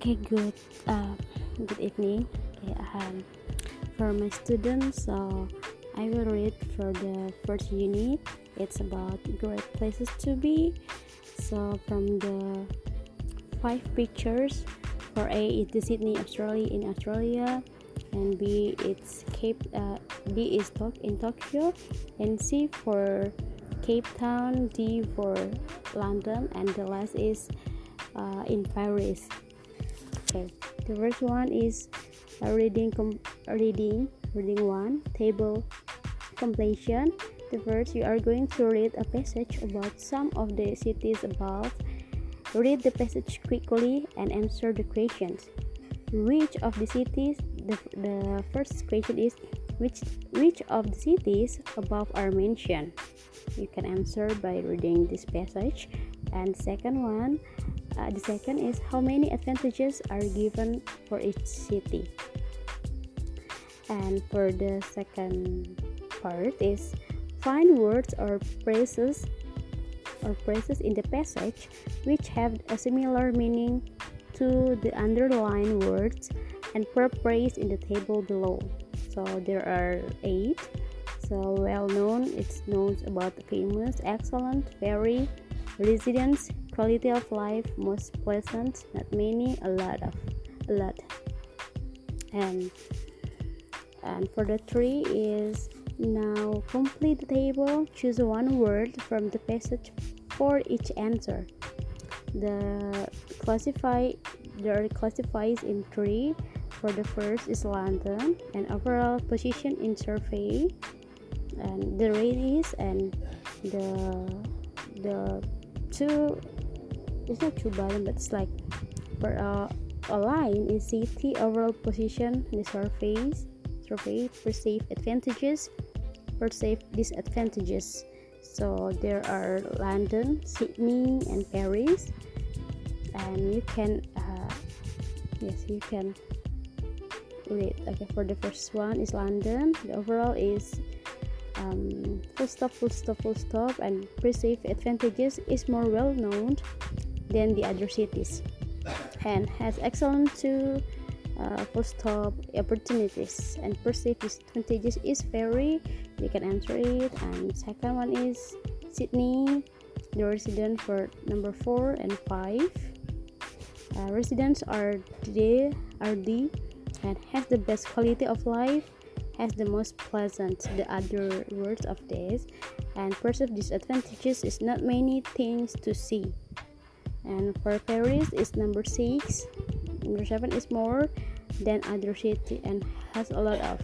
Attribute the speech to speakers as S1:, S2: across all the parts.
S1: Okay, good. Uh, good evening. Okay, um, for my students, so I will read for the first unit. It's about great places to be. So from the five pictures, for A is the Sydney, Australia in Australia, and B it's Cape. Uh, B is Tok in Tokyo, and C for Cape Town, D for London, and the last is uh, in Paris. Okay, the first one is reading reading reading one table completion. The first you are going to read a passage about some of the cities above. Read the passage quickly and answer the questions. Which of the cities? The, the first question is which which of the cities above are mentioned? You can answer by reading this passage. And second one, uh, the second is how many advantages are given for each city. And for the second part is find words or phrases or phrases in the passage which have a similar meaning to the underlined words and phrase in the table below. So there are eight. So well known, it's known about famous, excellent, very, residence, quality of life, most pleasant, not many, a lot of, a lot. And and for the three is now complete the table. Choose one word from the passage for each answer. The classify there classifies in three. For the first is London and overall position in survey and the radius and the the two it's not two bottom but it's like for uh, a line in city overall position in the surface survey perceived advantages perceived disadvantages. So there are london sydney and paris. And you can uh, yes you can read okay for the first one is london. The overall is um, full stop full stop full stop. And perceived advantages is more well known than the other cities. And has excellent to uh, full stop opportunities. And perceived disadvantages is very you can answer it. And second one is sydney the resident for number four and five. Uh, residents are the are the and has the best quality of life has the most pleasant the other words of this. And perceive disadvantages is not many things to see and for paris is number six. Number seven is more than other city and has a lot of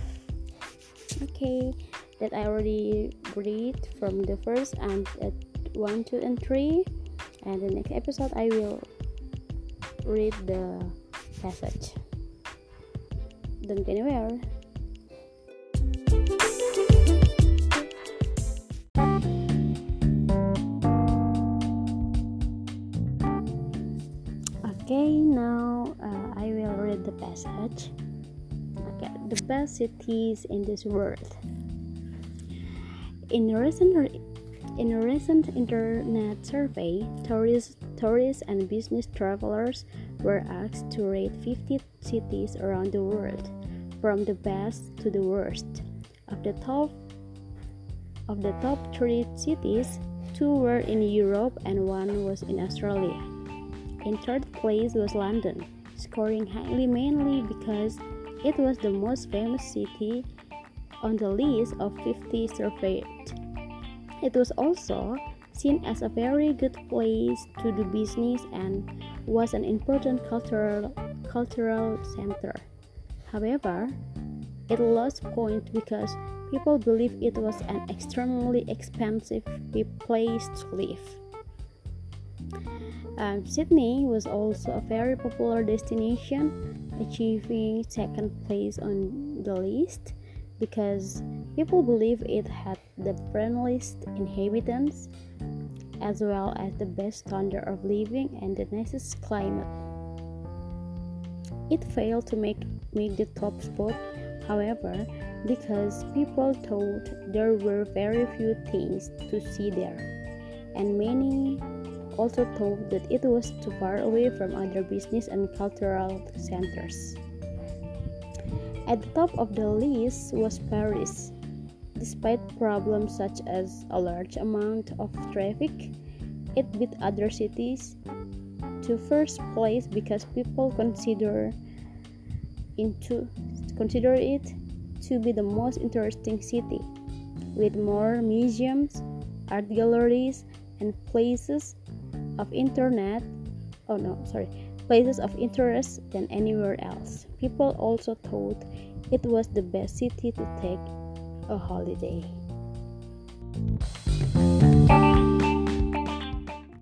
S1: okay that i already read from the first and at one two and three. And the next episode i will read the passage. Don't go anywhere the. Okay, the best cities in this world. In a recent in a recent internet survey, tourists, tourists and business travelers were asked to rate 50 cities around the world, from the best to the worst. Of the top of the top three cities, two were in Europe and one was in Australia. In third place was London, scoring highly mainly because it was the most famous city on the list of 50 surveyed. It was also seen as a very good place to do business and was an important cultural cultural center. However, it lost point because people believed it was an extremely expensive place to live. Um, Sydney was also a very popular destination, achieving second place on the list because people believe it had the friendliest inhabitants as well as the best standard of living and the nicest climate. It failed to make, make the top spot, however, because people thought there were very few things to see there, and many also thought that it was too far away from other business and cultural centers. At the top of the list was Paris. Despite problems such as a large amount of traffic, it beat other cities to first place because people consider into consider it to be the most interesting city with more museums, art galleries and places of internet oh no sorry places of interest than anywhere else. People also thought it was the best city to take a holiday.